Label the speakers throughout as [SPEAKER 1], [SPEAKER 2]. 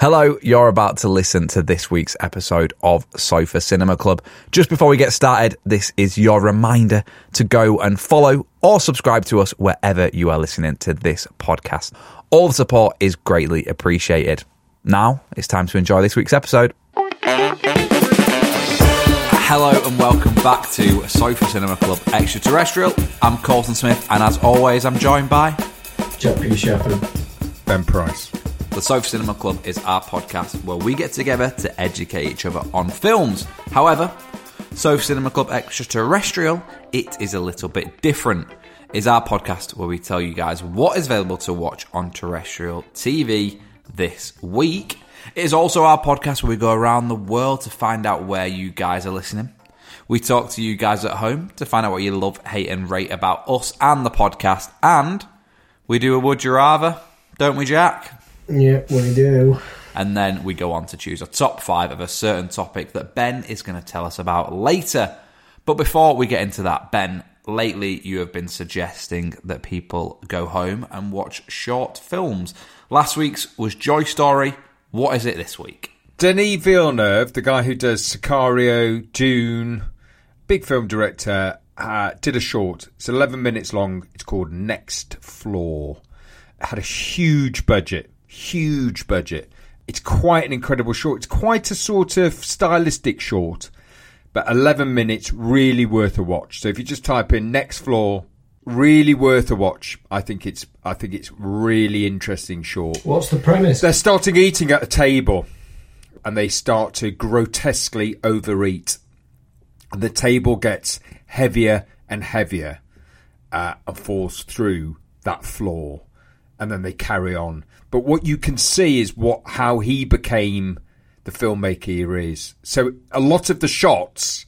[SPEAKER 1] Hello, you're about to listen to this week's episode of Sofa Cinema Club. Just before we get started, this is your reminder to go and follow or subscribe to us wherever you are listening to this podcast. All the support is greatly appreciated. Now it's time to enjoy this week's episode. Hello and welcome back to Sofa Cinema Club Extraterrestrial. I'm Colson Smith, and as always, I'm joined by
[SPEAKER 2] Jack P. Shepherd.
[SPEAKER 3] Ben Price.
[SPEAKER 1] The Sofa Cinema Club is our podcast where we get together to educate each other on films. However, Sofa Cinema Club Extraterrestrial, it is a little bit different. Is our podcast where we tell you guys what is available to watch on terrestrial TV this week. It is also our podcast where we go around the world to find out where you guys are listening. We talk to you guys at home to find out what you love, hate, and rate about us and the podcast. And we do a Would You Rather, don't we, Jack?
[SPEAKER 2] Yeah, we do.
[SPEAKER 1] and then we go on to choose a top five of a certain topic that Ben is going to tell us about later. But before we get into that, Ben, lately you have been suggesting that people go home and watch short films. Last week's was Joy Story. What is it this week?
[SPEAKER 3] Denis Villeneuve, the guy who does Sicario, Dune, big film director, uh, did a short. It's 11 minutes long. It's called Next Floor. It had a huge budget, huge budget. It's quite an incredible short. It's quite a sort of stylistic short, but 11 minutes, really worth a watch. So if you just type in Next Floor, really worth a watch. I think it's I think it's really interesting short.
[SPEAKER 2] What's the premise?
[SPEAKER 3] They're starting eating at a table and they start to grotesquely overeat. And the table gets heavier and heavier uh, and falls through that floor. And then they carry on. But what you can see is what how he became the filmmaker he is. So a lot of the shots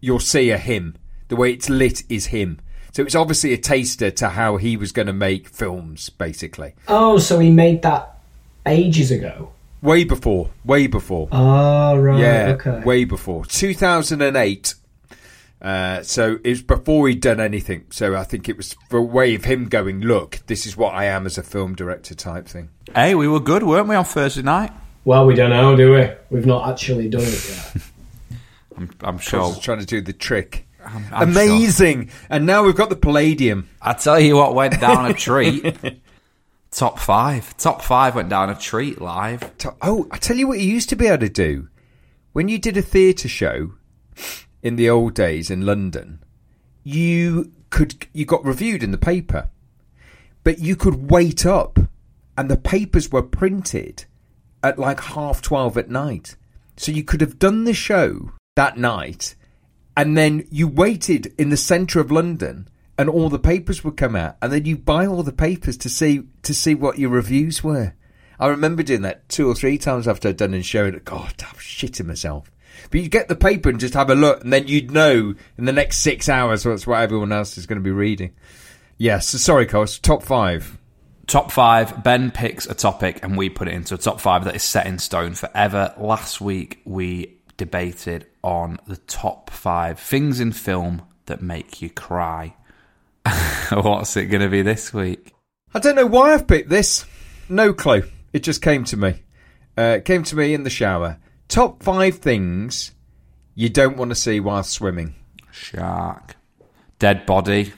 [SPEAKER 3] you'll see are him. The way it's lit is him. So it's obviously a taster to how he was going to make films, basically.
[SPEAKER 2] Oh, so he made that ages ago.
[SPEAKER 3] Way before, way before.
[SPEAKER 2] Oh, right.
[SPEAKER 3] yeah,
[SPEAKER 2] okay.
[SPEAKER 3] way before. 2008. Uh, so it was before he'd done anything. So I think it was for a way of him going, look, this is what I am as a film director type thing.
[SPEAKER 1] Hey, we were good, weren't we, on Thursday night?
[SPEAKER 2] Well, we don't know, do we? We've not actually done it yet.
[SPEAKER 1] I'm, I'm
[SPEAKER 3] I
[SPEAKER 1] sure.
[SPEAKER 3] was trying to do the trick.
[SPEAKER 1] I'm- I'm
[SPEAKER 3] Amazing. And now we've got the Palladium.
[SPEAKER 1] I tell you what went down a treat. Top five. Top five went down a treat live.
[SPEAKER 3] To- Oh, I tell you what you used to be able to do. When you did a theatre show in the old days in London, you could you got reviewed in the paper, but you could wait up, and the papers were printed at like half twelve at night. So you could have done the show that night, and then you waited in the centre of London, and all the papers would come out, and then you buy all the papers to see to see what your reviews were. I remember doing that two or three times after I'd done a show, and God, I'm shitting myself. But you get the paper and just have a look, and then you'd know in the next six hours what's what everyone else is going to be reading. Yes, so sorry, Cole. Top five.
[SPEAKER 1] Top five. Ben picks a topic and we put it into a top five that is set in stone forever. Last week we debated on the top five things in film that make you cry. What's it going to be this week?
[SPEAKER 3] I don't know why I've picked this. No clue. It just came to me. Uh, it came to me in the shower. Top five things you don't want to see while swimming.
[SPEAKER 1] Shark. Dead body.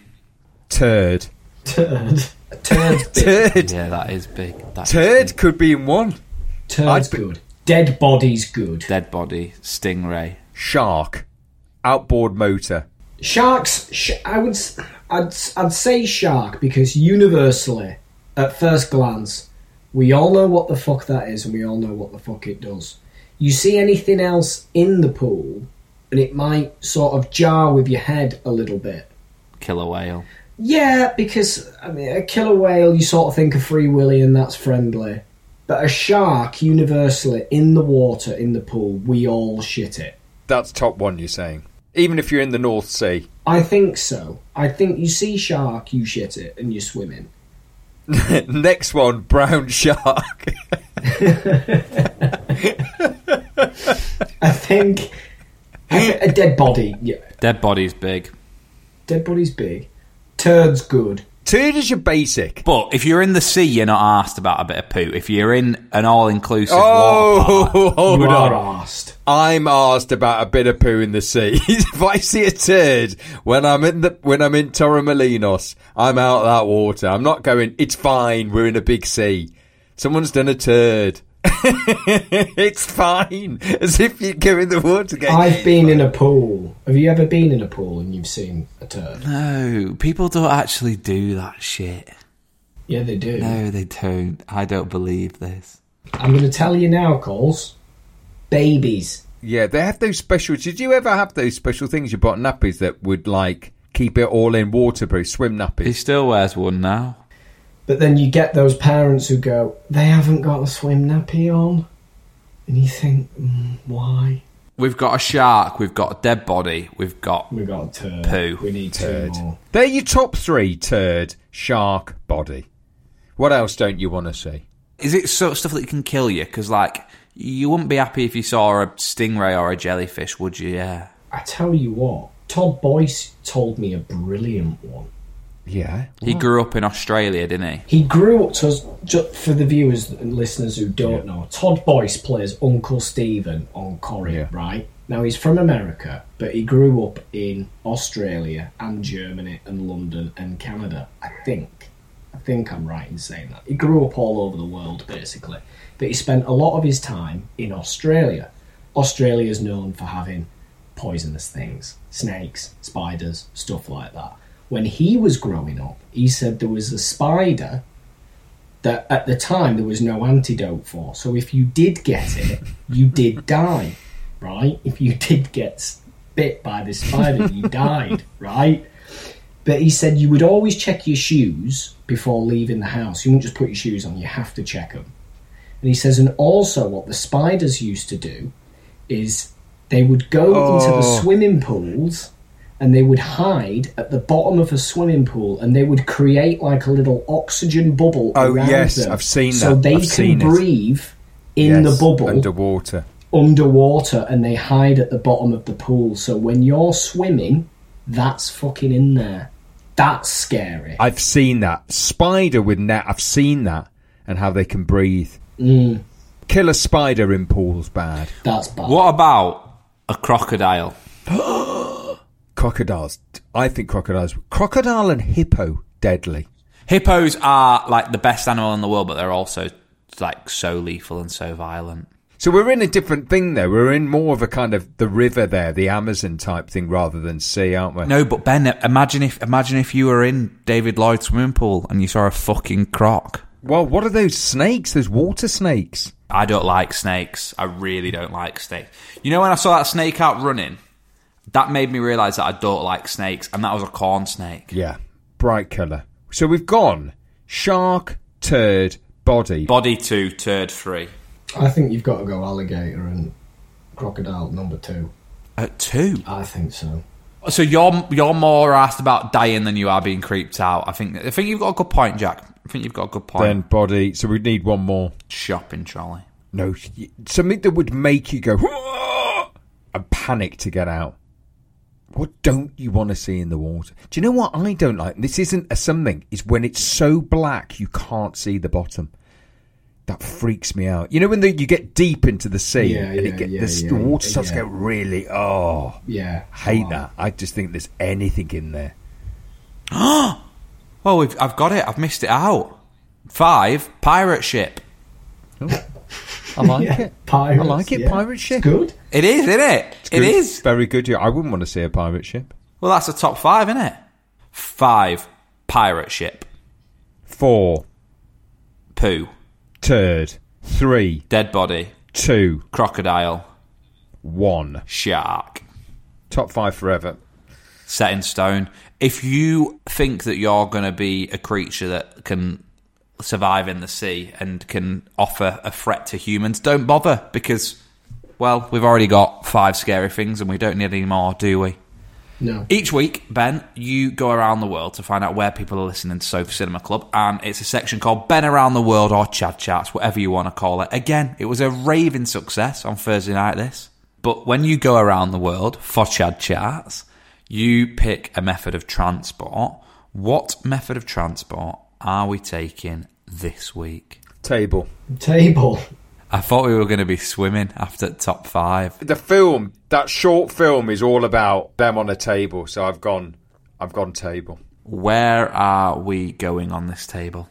[SPEAKER 3] Turd.
[SPEAKER 2] Turd. A turd's.
[SPEAKER 3] Turd.
[SPEAKER 1] Yeah, that is big. That is
[SPEAKER 3] Turd
[SPEAKER 1] big.
[SPEAKER 3] could be in one.
[SPEAKER 2] Turd's
[SPEAKER 3] be-
[SPEAKER 2] good. Dead body's good.
[SPEAKER 1] Dead body, stingray.
[SPEAKER 3] Shark. Outboard motor.
[SPEAKER 2] Sharks, sh- I would, s- I'd, s- I'd say shark because universally, at first glance, we all know what the fuck that is and we all know what the fuck it does. You see anything else in the pool, and it might sort of jar with your head a little bit.
[SPEAKER 1] Killer whale.
[SPEAKER 2] Yeah, because I mean, a killer whale, you sort of think of Free Willy, and that's friendly. But a shark, universally, in the water, in the pool, we all shit it.
[SPEAKER 3] That's top one, you're saying. Even if you're in the North Sea.
[SPEAKER 2] I think so. I think you see shark, you shit it, and you're swimming.
[SPEAKER 3] Next one, brown shark.
[SPEAKER 2] I think a dead body. Yeah,
[SPEAKER 1] Dead body's big.
[SPEAKER 2] dead body's big. Turd's good.
[SPEAKER 3] Turd is your basic.
[SPEAKER 1] But if you're in the sea, you're not asked about a bit of poo. If you're in an all-inclusive water
[SPEAKER 3] Oh,
[SPEAKER 1] park,
[SPEAKER 3] hold
[SPEAKER 2] you
[SPEAKER 3] on.
[SPEAKER 2] are asked.
[SPEAKER 3] I'm asked about a bit of poo in the sea. if I see a turd when I'm in the when I'm in Torremolinos, I'm out of that water. I'm not going. It's fine. We're in a big sea. Someone's done a turd. it's fine. As if you go in the water. Going,
[SPEAKER 2] I've been in a pool. Have you ever been in a pool and you've seen a turd?
[SPEAKER 1] no, people don't actually do that shit.
[SPEAKER 2] Yeah, they do.
[SPEAKER 1] No, they don't. I don't believe this.
[SPEAKER 2] I'm going to tell you now, Coles. Babies.
[SPEAKER 3] Yeah, they have those special. Did you ever have those special things you bought nappies that would like keep it all in waterproof swim nappies?
[SPEAKER 1] He still wears one now.
[SPEAKER 2] But then you get those parents who go, they haven't got a swim nappy on. And you think, mm, why?
[SPEAKER 1] We've got a shark. We've got a dead body. We've got
[SPEAKER 2] we've got a turd.
[SPEAKER 1] Poo.
[SPEAKER 2] We need
[SPEAKER 3] Turd.
[SPEAKER 2] two more.
[SPEAKER 3] They're your top three: turd, shark, body. What else don't you want to see?
[SPEAKER 1] Is it sort of stuff that can kill you? Because, like, you wouldn't be happy if you saw a stingray or a jellyfish, would you? Yeah.
[SPEAKER 2] I tell you what, Todd Boyce told me a brilliant one.
[SPEAKER 3] Yeah,
[SPEAKER 1] He grew up in Australia, didn't he?
[SPEAKER 2] He grew up to ju- for the viewers and listeners who don't know. Todd Boyce plays Uncle Stephen on Corrie,
[SPEAKER 3] Yeah.
[SPEAKER 2] right? Now he's from America, but he grew up in Australia and Germany and London and Canada. I think, I think I'm right in saying that. He grew up all over the world basically, but he spent a lot of his time in Australia. Australia is known for having poisonous things, snakes, spiders, stuff like that. When he was growing up, he said there was a spider that at the time there was no antidote for. So if you did get it, you did die, right? If you did get bit by this spider, you died, right? But he said you would always check your shoes before leaving the house. You wouldn't just put your shoes on, you have to check them. And he says, and also what the spiders used to do is they would go into the
[SPEAKER 3] Oh.
[SPEAKER 2] swimming pools and they would hide at the bottom of a swimming pool and they would create like a little oxygen bubble
[SPEAKER 3] Oh,
[SPEAKER 2] around
[SPEAKER 3] yes,
[SPEAKER 2] them
[SPEAKER 3] I've seen
[SPEAKER 2] so
[SPEAKER 3] that.
[SPEAKER 2] they
[SPEAKER 3] I've
[SPEAKER 2] can
[SPEAKER 3] seen it.
[SPEAKER 2] breathe in the bubble
[SPEAKER 3] underwater.
[SPEAKER 2] underwater and they hide at the bottom of the pool so when you're swimming that's fucking in there that's scary
[SPEAKER 3] I've seen that spider with net. I've seen that and how they can breathe.
[SPEAKER 2] Mm.
[SPEAKER 3] Kill a spider in pools bad.
[SPEAKER 2] that's bad
[SPEAKER 1] What about a crocodile?
[SPEAKER 3] Crocodiles. I think crocodiles. Crocodile and hippo deadly.
[SPEAKER 1] Hippos are like the best animal in the world, but they're also like so lethal and so violent.
[SPEAKER 3] So we're in a different thing there. We're in more of a kind of the river there, the Amazon type thing, rather than sea, aren't we?
[SPEAKER 1] No, but Ben, imagine if imagine if you were in David Lloyd's swimming pool and you saw a fucking croc.
[SPEAKER 3] Well, what are those snakes? Those water snakes?
[SPEAKER 1] I don't like snakes. I really don't like snakes. You know when I saw that snake out running, that made me realise that I don't like snakes, and that was a corn snake.
[SPEAKER 3] Yeah, bright colour. So we've gone shark, turd, body.
[SPEAKER 1] Body two, turd three.
[SPEAKER 2] i think you've got to go alligator and crocodile number two
[SPEAKER 1] At two.
[SPEAKER 2] i think so
[SPEAKER 1] So you're you're more asked about dying than you are being creeped out. I think I think you've got a good point, Jack. I think you've got a good point.
[SPEAKER 3] then body. So we need one more.
[SPEAKER 1] Shopping trolley.
[SPEAKER 3] No, something that would make you go "Whoa!" and panic to get out. What don't you want to see in the water? Do you know what I don't like? And This isn't a something. Is when it's so black you can't see the bottom. That freaks me out. You know when the, you get deep into the sea
[SPEAKER 2] Yeah,
[SPEAKER 3] and
[SPEAKER 2] yeah,
[SPEAKER 3] it get,
[SPEAKER 2] yeah,
[SPEAKER 3] the,
[SPEAKER 2] yeah,
[SPEAKER 3] the water starts
[SPEAKER 2] yeah.
[SPEAKER 3] to get really. Oh,
[SPEAKER 2] yeah
[SPEAKER 3] hate
[SPEAKER 2] Oh.
[SPEAKER 3] that. I just think there's anything in there.
[SPEAKER 1] What Well, we've, I've got it. I've missed it out. Five, pirate ship. Oh.
[SPEAKER 3] I like
[SPEAKER 2] Yeah,
[SPEAKER 3] it.
[SPEAKER 2] pirates,
[SPEAKER 3] I like it.
[SPEAKER 2] yeah.
[SPEAKER 3] Pirate ship.
[SPEAKER 2] It's good.
[SPEAKER 1] It is, isn't it? It's
[SPEAKER 3] Good.
[SPEAKER 1] is.
[SPEAKER 3] very good. Yeah, I wouldn't want to see a pirate ship.
[SPEAKER 1] Well, that's a top five, isn't it? Five, pirate ship.
[SPEAKER 3] Four,
[SPEAKER 1] Poo,
[SPEAKER 3] turd, three,
[SPEAKER 1] dead body,
[SPEAKER 3] two,
[SPEAKER 1] crocodile,
[SPEAKER 3] one.
[SPEAKER 1] shark.
[SPEAKER 3] Top five forever.
[SPEAKER 1] set in stone. If you think that you're going to be a creature that can survive in the sea and can offer a threat to humans, don't bother because, well, we've already got five scary things and we don't need any more, do we?
[SPEAKER 2] No.
[SPEAKER 1] Each week, Ben, you go around the world to find out where people are listening to Sofa Cinema Club, and it's a section called Ben Around the World or Chad Chats, whatever you want to call it. Again, it was a raving success on Thursday night, this. But when you go around the world for Chad Chats, you pick a method of transport. What method of transport are we taking this week?
[SPEAKER 3] Table.
[SPEAKER 2] Table.
[SPEAKER 1] I thought we were going to be swimming after top five.
[SPEAKER 3] The film, that short film, is all about them on a table. So I've gone, I've gone table.
[SPEAKER 1] Where are we going on this table?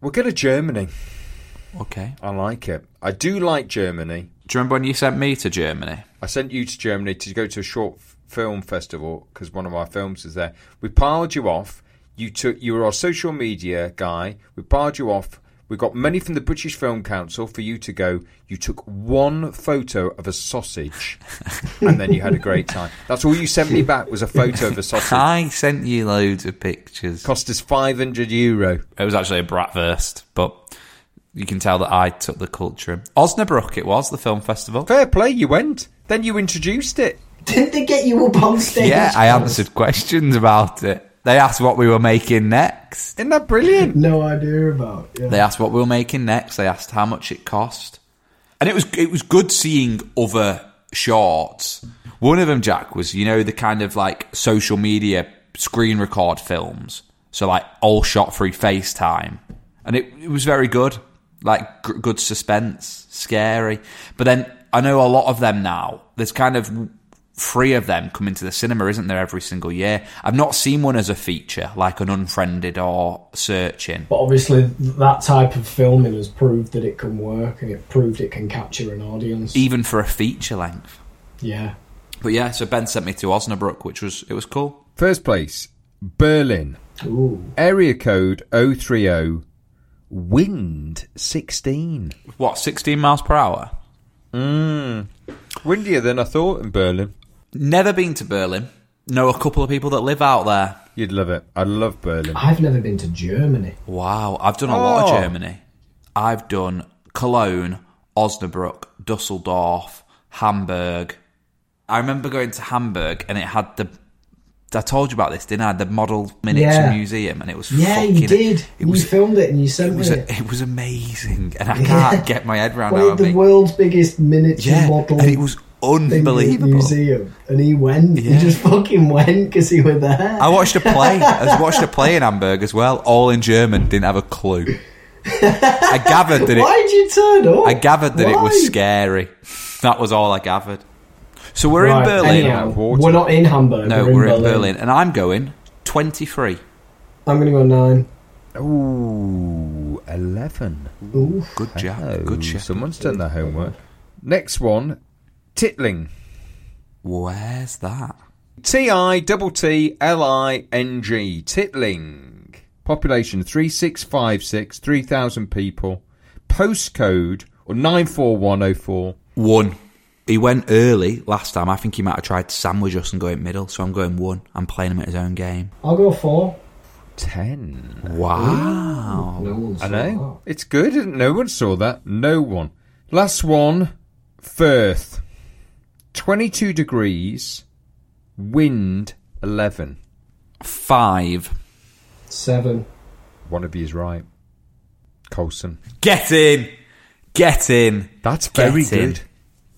[SPEAKER 3] We're going to Germany.
[SPEAKER 1] Okay.
[SPEAKER 3] I like it. I do like Germany.
[SPEAKER 1] Do you remember when you sent me to Germany?
[SPEAKER 3] I sent you to Germany to go to a short f- film festival because one of our films is there. We piled you off. You took. You were our social media guy. We piled you off. We got money from the British Film Council for you to go. You took one photo of a sausage, and then you had a great time. That's all you sent me back was a photo of a sausage.
[SPEAKER 1] I sent you loads of pictures.
[SPEAKER 3] Cost us five hundred euro.
[SPEAKER 1] It was actually a Bratwurst, but you can tell that I took the culture. Osnabrück, it was the film festival.
[SPEAKER 3] Fair play. You went. Then you introduced it.
[SPEAKER 2] Didn't they get you up on stage?
[SPEAKER 1] Yeah, I answered questions about it. They asked what we were making next.
[SPEAKER 3] Isn't that brilliant?
[SPEAKER 2] No idea about. Yeah.
[SPEAKER 1] They asked what we were making next. They asked how much it cost, and it was it was good seeing other shorts. One of them, Jack, was you know the kind of like social media screen record films, so like all shot through FaceTime, and it, it was very good, like g- good suspense, scary. But then I know a lot of them now. There's kind of three of them come into the cinema, isn't there, every single year? I've not seen one as a feature, like an Unfriended or Searching.
[SPEAKER 2] But obviously, that type of filming has proved that it can work, and it proved it can capture an audience.
[SPEAKER 1] even for a feature length.
[SPEAKER 2] yeah.
[SPEAKER 1] But yeah, so Ben sent me to Osnabrück, which was it was cool.
[SPEAKER 3] First place, Berlin.
[SPEAKER 2] Ooh.
[SPEAKER 3] Area code 030. Wind 16.
[SPEAKER 1] What, 16 miles per hour? Hmm.
[SPEAKER 3] Windier than I thought in Berlin.
[SPEAKER 1] Never been to Berlin. Know a couple of people that live out there.
[SPEAKER 3] You'd love it. I love Berlin.
[SPEAKER 2] I've never been to Germany.
[SPEAKER 1] Wow, I've done a lot
[SPEAKER 3] Oh.
[SPEAKER 1] of Germany. I've done Cologne, Osnabrück, Dusseldorf, Hamburg. I remember going to Hamburg and it had the. I told you about this, didn't I? The Model Miniature
[SPEAKER 2] Yeah.
[SPEAKER 1] Museum, and it was
[SPEAKER 2] Yeah,
[SPEAKER 1] fucking.
[SPEAKER 2] you did.
[SPEAKER 1] It
[SPEAKER 2] you
[SPEAKER 1] was.
[SPEAKER 2] filmed it and you
[SPEAKER 1] It was,
[SPEAKER 2] me it.
[SPEAKER 1] it was amazing, and I can't get my head around
[SPEAKER 2] One
[SPEAKER 1] how
[SPEAKER 2] of the
[SPEAKER 1] big-
[SPEAKER 2] world's biggest miniature
[SPEAKER 1] Yeah,
[SPEAKER 2] model
[SPEAKER 1] and it was
[SPEAKER 2] thing in
[SPEAKER 1] unbelievable.
[SPEAKER 2] museum, and he went.
[SPEAKER 1] Yeah.
[SPEAKER 2] He just fucking went because he was there.
[SPEAKER 1] I watched a play. I watched a play in Hamburg as well, all in German. Didn't have a clue. I gathered that it.
[SPEAKER 2] Why did you turn up?
[SPEAKER 1] I gathered that it was scary. That was all I gathered. So we're
[SPEAKER 2] Right,
[SPEAKER 1] in Berlin.
[SPEAKER 2] anyhow, we're not in Hamburg.
[SPEAKER 1] no,
[SPEAKER 2] we're,
[SPEAKER 1] we're
[SPEAKER 2] in
[SPEAKER 1] in
[SPEAKER 2] Berlin.
[SPEAKER 1] Berlin, and I'm going twenty-three.
[SPEAKER 2] I'm going to go nine.
[SPEAKER 3] Ooh, 11.
[SPEAKER 2] Ooh.
[SPEAKER 1] Good job. Good job.
[SPEAKER 3] Someone's done their homework. Next one, Tittling.
[SPEAKER 1] Where's that?
[SPEAKER 3] T I T T L I N G. Tittling. Population 3656, 3,000 people. Postcode or 94104.
[SPEAKER 1] One. He went early last time. I think he might have tried to sandwich us and go in middle. So I'm going one. I'm playing him at his own game.
[SPEAKER 2] I'll go four.
[SPEAKER 3] 10.
[SPEAKER 1] Wow.
[SPEAKER 2] No one saw
[SPEAKER 3] I know. It's good. isn't? No one saw that. No one. Last one, Firth. 22 degrees, wind 11.
[SPEAKER 1] Five.
[SPEAKER 2] Seven.
[SPEAKER 3] One of you is right. Colson.
[SPEAKER 1] Get in. Get in.
[SPEAKER 3] That's very
[SPEAKER 1] Get in.
[SPEAKER 3] good.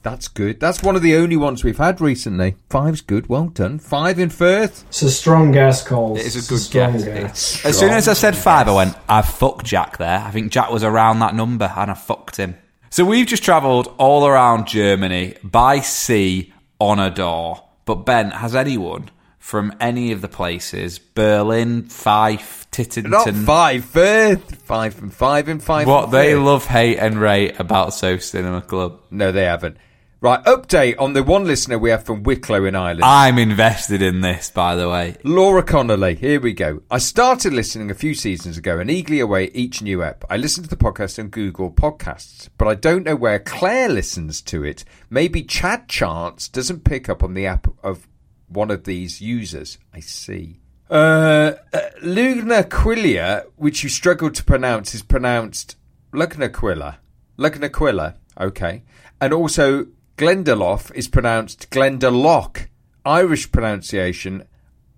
[SPEAKER 3] That's good. That's one of the only ones we've had recently. Five's good. Well done. Five in Firth.
[SPEAKER 2] It's a strong guess, Cole.
[SPEAKER 1] It is a good
[SPEAKER 2] strong
[SPEAKER 1] guess.
[SPEAKER 2] guess.
[SPEAKER 1] As soon as I said five, I went, I fucked Jack there. I think Jack was around that number and I fucked him. So we've just travelled all around Germany by sea on a door. But Ben, has anyone from any of the places Berlin, Fife, Tittington.
[SPEAKER 3] Not five, Firth, uh, five from five and five.
[SPEAKER 1] What they love, hate, and rate about Sofa Cinema Club.
[SPEAKER 3] No, they haven't. Right, update on the one listener we have from Wicklow in Ireland.
[SPEAKER 1] I'm invested in this, by the way.
[SPEAKER 3] Laura Connolly, here we go. I started listening a few seasons ago and eagerly await each new app. I listen to the podcast on Google Podcasts, but I don't know where Claire listens to it. Maybe Chad Charts doesn't pick up on the app of one of these users. I see. Uh, uh, Lugnaquilla, which you struggled to pronounce, is pronounced Lugnaquilla. Lugnaquilla, okay. And also, Glendalough is pronounced Glendalough. Irish pronunciation,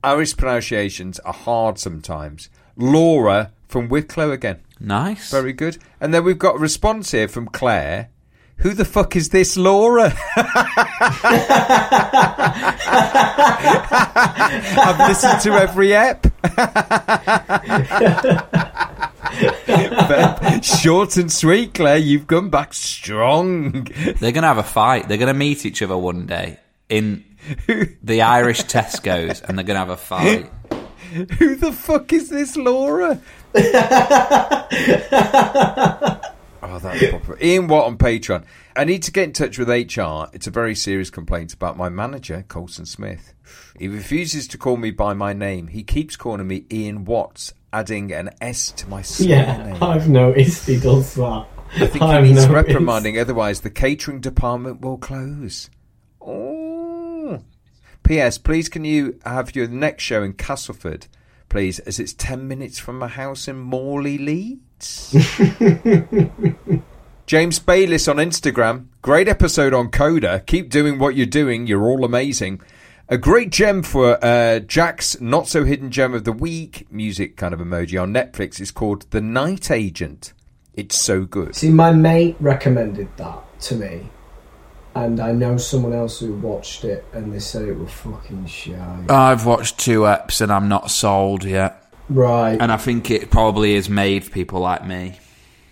[SPEAKER 3] Irish pronunciations are hard sometimes. Laura from Wicklow again.
[SPEAKER 1] Nice.
[SPEAKER 3] Very good. And then we've got a response here from Claire. Who the fuck is this Laura? I've listened to every ep. But Short and sweet, Claire. You've come back strong.
[SPEAKER 1] They're going to have a fight. They're going to meet each other one day in the Irish Tesco's and they're going to have a fight.
[SPEAKER 3] Who the fuck is this Laura? oh, that's proper. Ian Watt on Patreon. I need to get in touch with HR. It's a very serious complaint about my manager, Colson Smith. He refuses to call me by my name. He keeps calling me Ian Watts, adding an S to my surname. Yeah.
[SPEAKER 2] I've noticed he does that.
[SPEAKER 3] I think
[SPEAKER 2] I've
[SPEAKER 3] he needs
[SPEAKER 2] noticed.
[SPEAKER 3] reprimanding, otherwise the catering department will close. Oh. P.S. Please, can you have your next show in Castleford, please, as it's ten minutes from my house in Morley, Leeds. James Bayliss on Instagram. Great episode on Coda. Keep doing what you're doing. You're all amazing. A great gem for uh, Jack's not so hidden gem of the week music kind of emoji on Netflix is called The Night Agent. It's so good.
[SPEAKER 2] See, my mate recommended that to me, and I know someone else who watched it, and they said it was fucking shy.
[SPEAKER 1] I've watched two eps and I'm not sold yet.
[SPEAKER 2] right.
[SPEAKER 1] And I think it probably is made for people like me.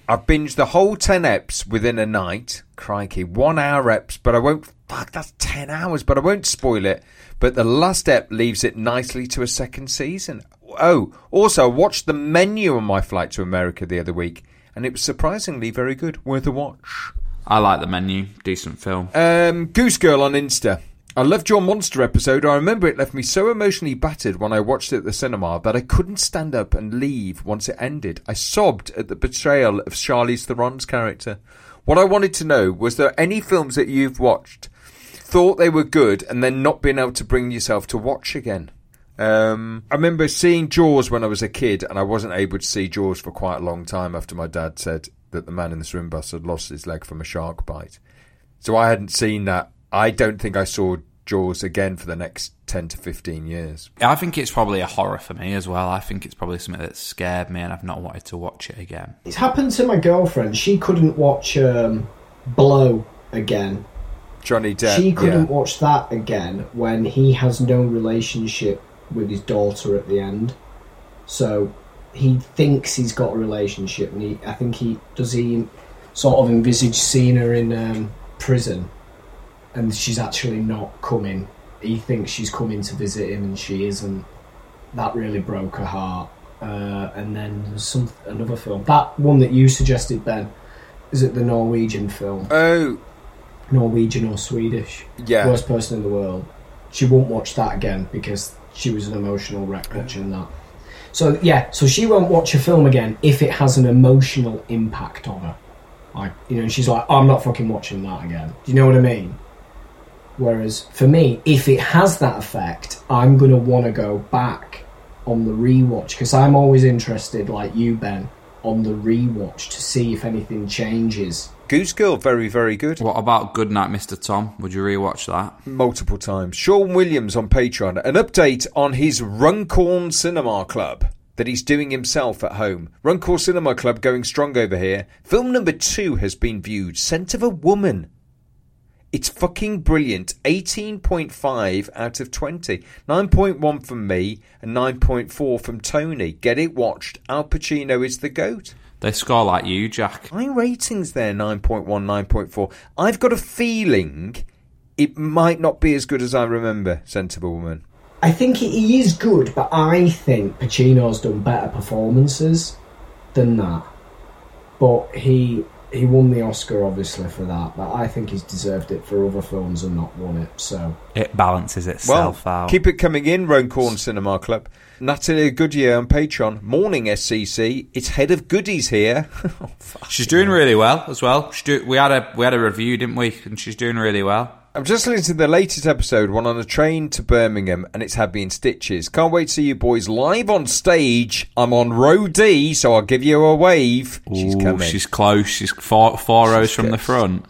[SPEAKER 3] I've binged the whole 10 eps within a night. Crikey, one hour eps, but I won't. Fuck, that's 10 hours, but I won't spoil it. But the last ep leaves it nicely to a second season. Oh, also, I watched the menu on my flight to America the other week, and it was surprisingly very good. Worth a watch.
[SPEAKER 1] I like the menu. Decent film.
[SPEAKER 3] Um, Goose Girl on Insta. I loved your monster episode. I remember it left me so emotionally battered when I watched it at the cinema that I couldn't stand up and leave once it ended. I sobbed at the betrayal of Charlize Theron's character. What I wanted to know was there any films that you've watched, thought they were good, and then not being able to bring yourself to watch again? Um, I remember seeing Jaws when I was a kid, and I wasn't able to see Jaws for quite a long time after my dad said that the man in the swim bus had lost his leg from a shark bite. So I hadn't seen that. I don't think I saw Jaws again for the next 10 to 15 years.
[SPEAKER 1] I think it's probably a horror for me as well. I think it's probably something that scared me and I've not wanted to watch it again.
[SPEAKER 2] It's happened to my girlfriend. She couldn't watch um, Blow again.
[SPEAKER 3] Johnny Depp.
[SPEAKER 2] she couldn't
[SPEAKER 3] yeah.
[SPEAKER 2] watch that again when he has no relationship with his daughter at the end. So he thinks he's got a relationship, and he, I think he does he sort of envisage seeing her in um, prison, and she's actually not coming. He thinks she's coming to visit him, and she isn't. That really broke her heart. Uh, and then there's some another film. That one that you suggested, Ben, is it the Norwegian film?
[SPEAKER 3] Oh,
[SPEAKER 2] Norwegian or Swedish.
[SPEAKER 3] Yeah.
[SPEAKER 2] Worst person in the world. She won't watch that again because she was an emotional wreck watching that. So yeah, so she won't watch a film again if it has an emotional impact on her. Like you know, she's like, I'm not fucking watching that again. Do you know what I mean? Whereas for me, if it has that effect, I'm gonna want to go back on the rewatch because I'm always interested, like you, Ben, on the rewatch to see if anything changes.
[SPEAKER 3] Goose Girl, very, very good.
[SPEAKER 1] What about Goodnight, Mr. Tom? Would you rewatch that?
[SPEAKER 3] Multiple times. Sean Williams on Patreon. An update on his Runcorn Cinema Club that he's doing himself at home. Runcorn Cinema Club going strong over here. Film number two has been viewed. Scent of a Woman. It's fucking brilliant. 18.5 out of 20. 9.1 from me and 9.4 from Tony. Get it watched. Al Pacino is the GOAT.
[SPEAKER 1] They score like you, Jack.
[SPEAKER 3] My rating's there 9.1, 9.4. I've got a feeling it might not be as good as I remember, Sensible Woman.
[SPEAKER 2] I think he- he is good, but I think Pacino's done better performances than that. But he he won the Oscar obviously for that, but I think he's deserved it for other films and not won it. So
[SPEAKER 1] It balances
[SPEAKER 3] Well,
[SPEAKER 1] itself out.
[SPEAKER 3] keep it coming in, Runcorn Cinema Club. Natalie Goodyear on Patreon. Morning, SCC. It's Head of Goodies here. Oh.
[SPEAKER 1] She's doing really well as well. She do, we had a we had a review, didn't we? And she's doing really well.
[SPEAKER 3] I'm just listening to the latest episode, one on a train to Birmingham, and it's had me in stitches. Can't wait to see you boys live on stage. I'm on row D, so I'll give you a wave. She's coming.
[SPEAKER 1] She's close. She's four four rows from the front.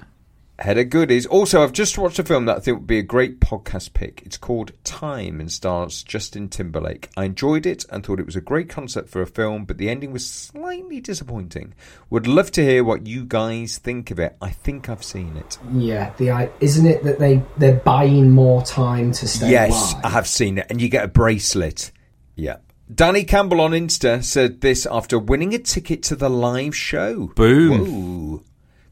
[SPEAKER 3] Head of goodies. Also, I've just watched a film that I think would be a great podcast pick. It's called Time and stars Justin Timberlake. I enjoyed it and thought it was a great concept for a film, but the ending was slightly disappointing. Would love to hear what you guys think of it. I think I've seen it.
[SPEAKER 2] yeah, the i- isn't it that they they're buying more time to stay
[SPEAKER 3] yes,
[SPEAKER 2] alive?
[SPEAKER 3] I have seen it, and you get a bracelet. Yeah. Danny Campbell on Insta said this after winning a ticket to the live show.
[SPEAKER 1] Boom.
[SPEAKER 3] Whoa.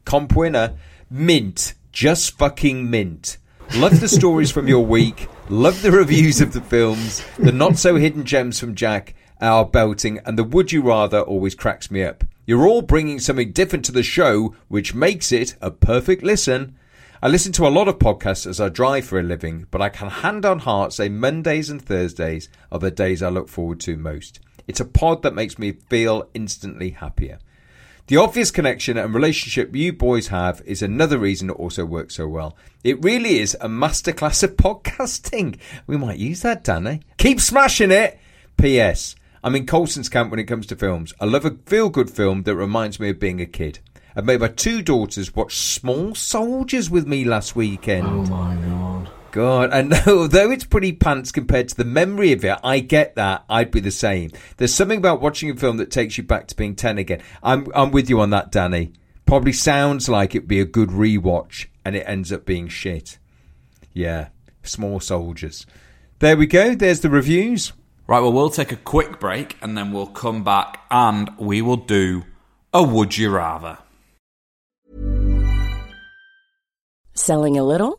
[SPEAKER 3] Comp winner, mint, just fucking mint. Love the stories from your week. Love the reviews of the films. The not so hidden gems from Jack are belting, and the would you rather always cracks me up. You're all bringing something different to the show, which makes it a perfect listen. I listen to a lot of podcasts as I drive for a living, but I can hand on heart say Mondays and Thursdays are the days I look forward to most. It's a pod that makes me feel instantly happier. The obvious connection and relationship you boys have is another reason it also works so well. It really is a masterclass of podcasting. We might use that, Danny. Keep smashing it! P.S. I'm in Colson's camp when it comes to films. I love a feel good film that reminds me of being a kid. I made my two daughters watch Small Soldiers with me last weekend.
[SPEAKER 2] Oh my god.
[SPEAKER 3] God, and although it's pretty pants compared to the memory of it, I get that. I'd be the same. There's something about watching a film that takes you back to being 10 again. I'm, I'm with you on that, Danny. Probably sounds like it'd be a good rewatch, and it ends up being shit. Yeah, Small Soldiers. There we go. There's the reviews.
[SPEAKER 1] Right, well, we'll take a quick break and then we'll come back and we will do a Would You Rather.
[SPEAKER 4] Selling a little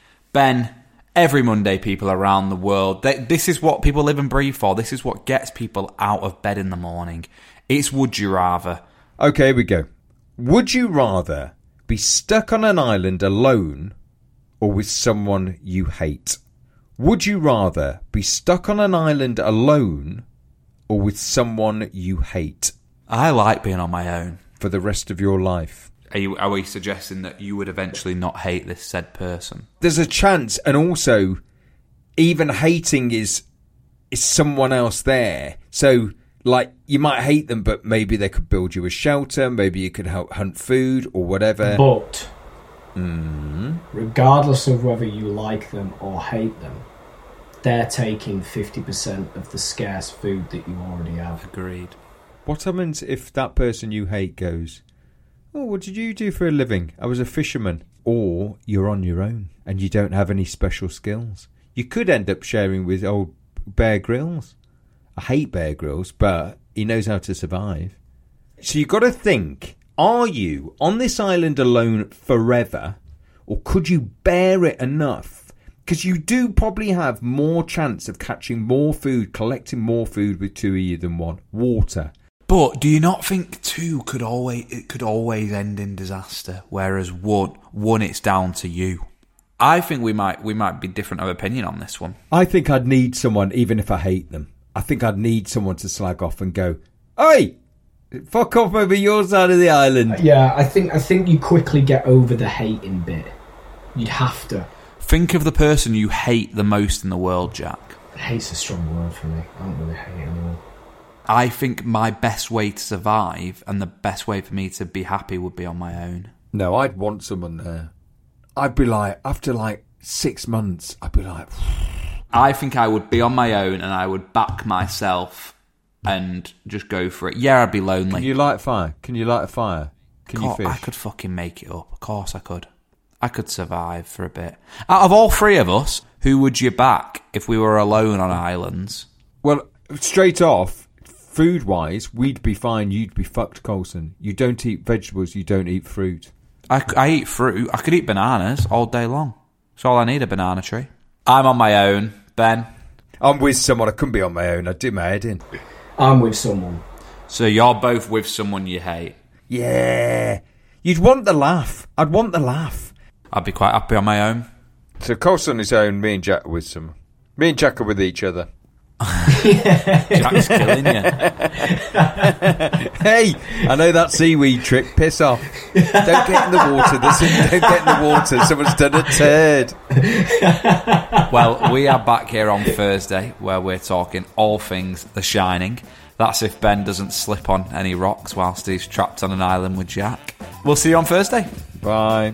[SPEAKER 1] Ben, every Monday, people around the world, they, this is what people live and breathe for. This is what gets people out of bed in the morning. It's Would You Rather.
[SPEAKER 3] Okay, here we go. Would you rather be stuck on an island alone or with someone you hate? Would you rather be stuck on an island alone or with someone you hate
[SPEAKER 1] I like being on my own.
[SPEAKER 3] for the rest of your life?
[SPEAKER 1] Are, you, are we suggesting that you would eventually not hate this said person?
[SPEAKER 3] There's a chance, and also, even hating is is someone else there. So, like, you might hate them, but maybe they could build you a shelter. Maybe you could help hunt food or whatever.
[SPEAKER 2] But hmm. regardless of whether you like them or hate them, they're taking 50% of the scarce food that you already have.
[SPEAKER 1] Agreed.
[SPEAKER 3] What happens if that person you hate goes, Oh, what did you do for a living? I was a fisherman. Or you're on your own and you don't have any special skills. You could end up sharing with old Bear Grylls. I hate Bear Grylls, but he knows how to survive. So you've got to think are you on this island alone forever, or could you bear it enough? Because you do probably have more chance of catching more food, collecting more food with two of you than one. Water.
[SPEAKER 1] But do you not think two could always it could always end in disaster, whereas one one it's down to you? I think we might we might be different of opinion on this one.
[SPEAKER 3] I think I'd need someone, even if I hate them. I think I'd need someone to slag off and go, "Hey, Fuck off over your side of the island.
[SPEAKER 2] Uh, yeah, I think I think you quickly get over the hating bit. You'd have to.
[SPEAKER 1] Think of the person you hate the most in the world, Jack.
[SPEAKER 2] Hate's a strong word for me. I don't really hate anyone.
[SPEAKER 1] I think my best way to survive and the best way for me to be happy would be on my own.
[SPEAKER 3] No, I'd want someone there. I'd be like, after like six months, I'd be like,
[SPEAKER 1] I think I would be on my own and I would back myself and just go for it. Yeah, I'd be lonely.
[SPEAKER 3] Can you light a fire? Can you light a fire? Can you fish?
[SPEAKER 1] I could fucking make it up. Of course I could. I could survive for a bit. Out of all three of us, who would you back if we were alone on islands?
[SPEAKER 3] Well, straight off, food wise, we'd be fine. You'd be fucked, Colson. You don't eat vegetables. You don't eat fruit.
[SPEAKER 1] I, I eat fruit. I could eat bananas all day long. That's all I need, a banana tree. I'm on my own. Ben?
[SPEAKER 3] I'm with someone. I couldn't be on my own. I'd do my head in.
[SPEAKER 2] I'm with someone.
[SPEAKER 1] So you're both with someone you hate.
[SPEAKER 3] Yeah. You'd want the laugh. I'd want the laugh.
[SPEAKER 1] I'd be quite happy on my own.
[SPEAKER 3] So Colson on his own, me and Jack are with someone. Me and Jack are with each other.
[SPEAKER 1] Jack's killing you.
[SPEAKER 3] Hey, I know that seaweed trick. Piss off. Don't get in the water. There's don't get in the water. Someone's done a turd.
[SPEAKER 1] Well, we are back here on Thursday where we're talking all things The Shining. That's if Ben doesn't slip on any rocks whilst he's trapped on an island with Jack. We'll see you on Thursday.
[SPEAKER 3] Bye.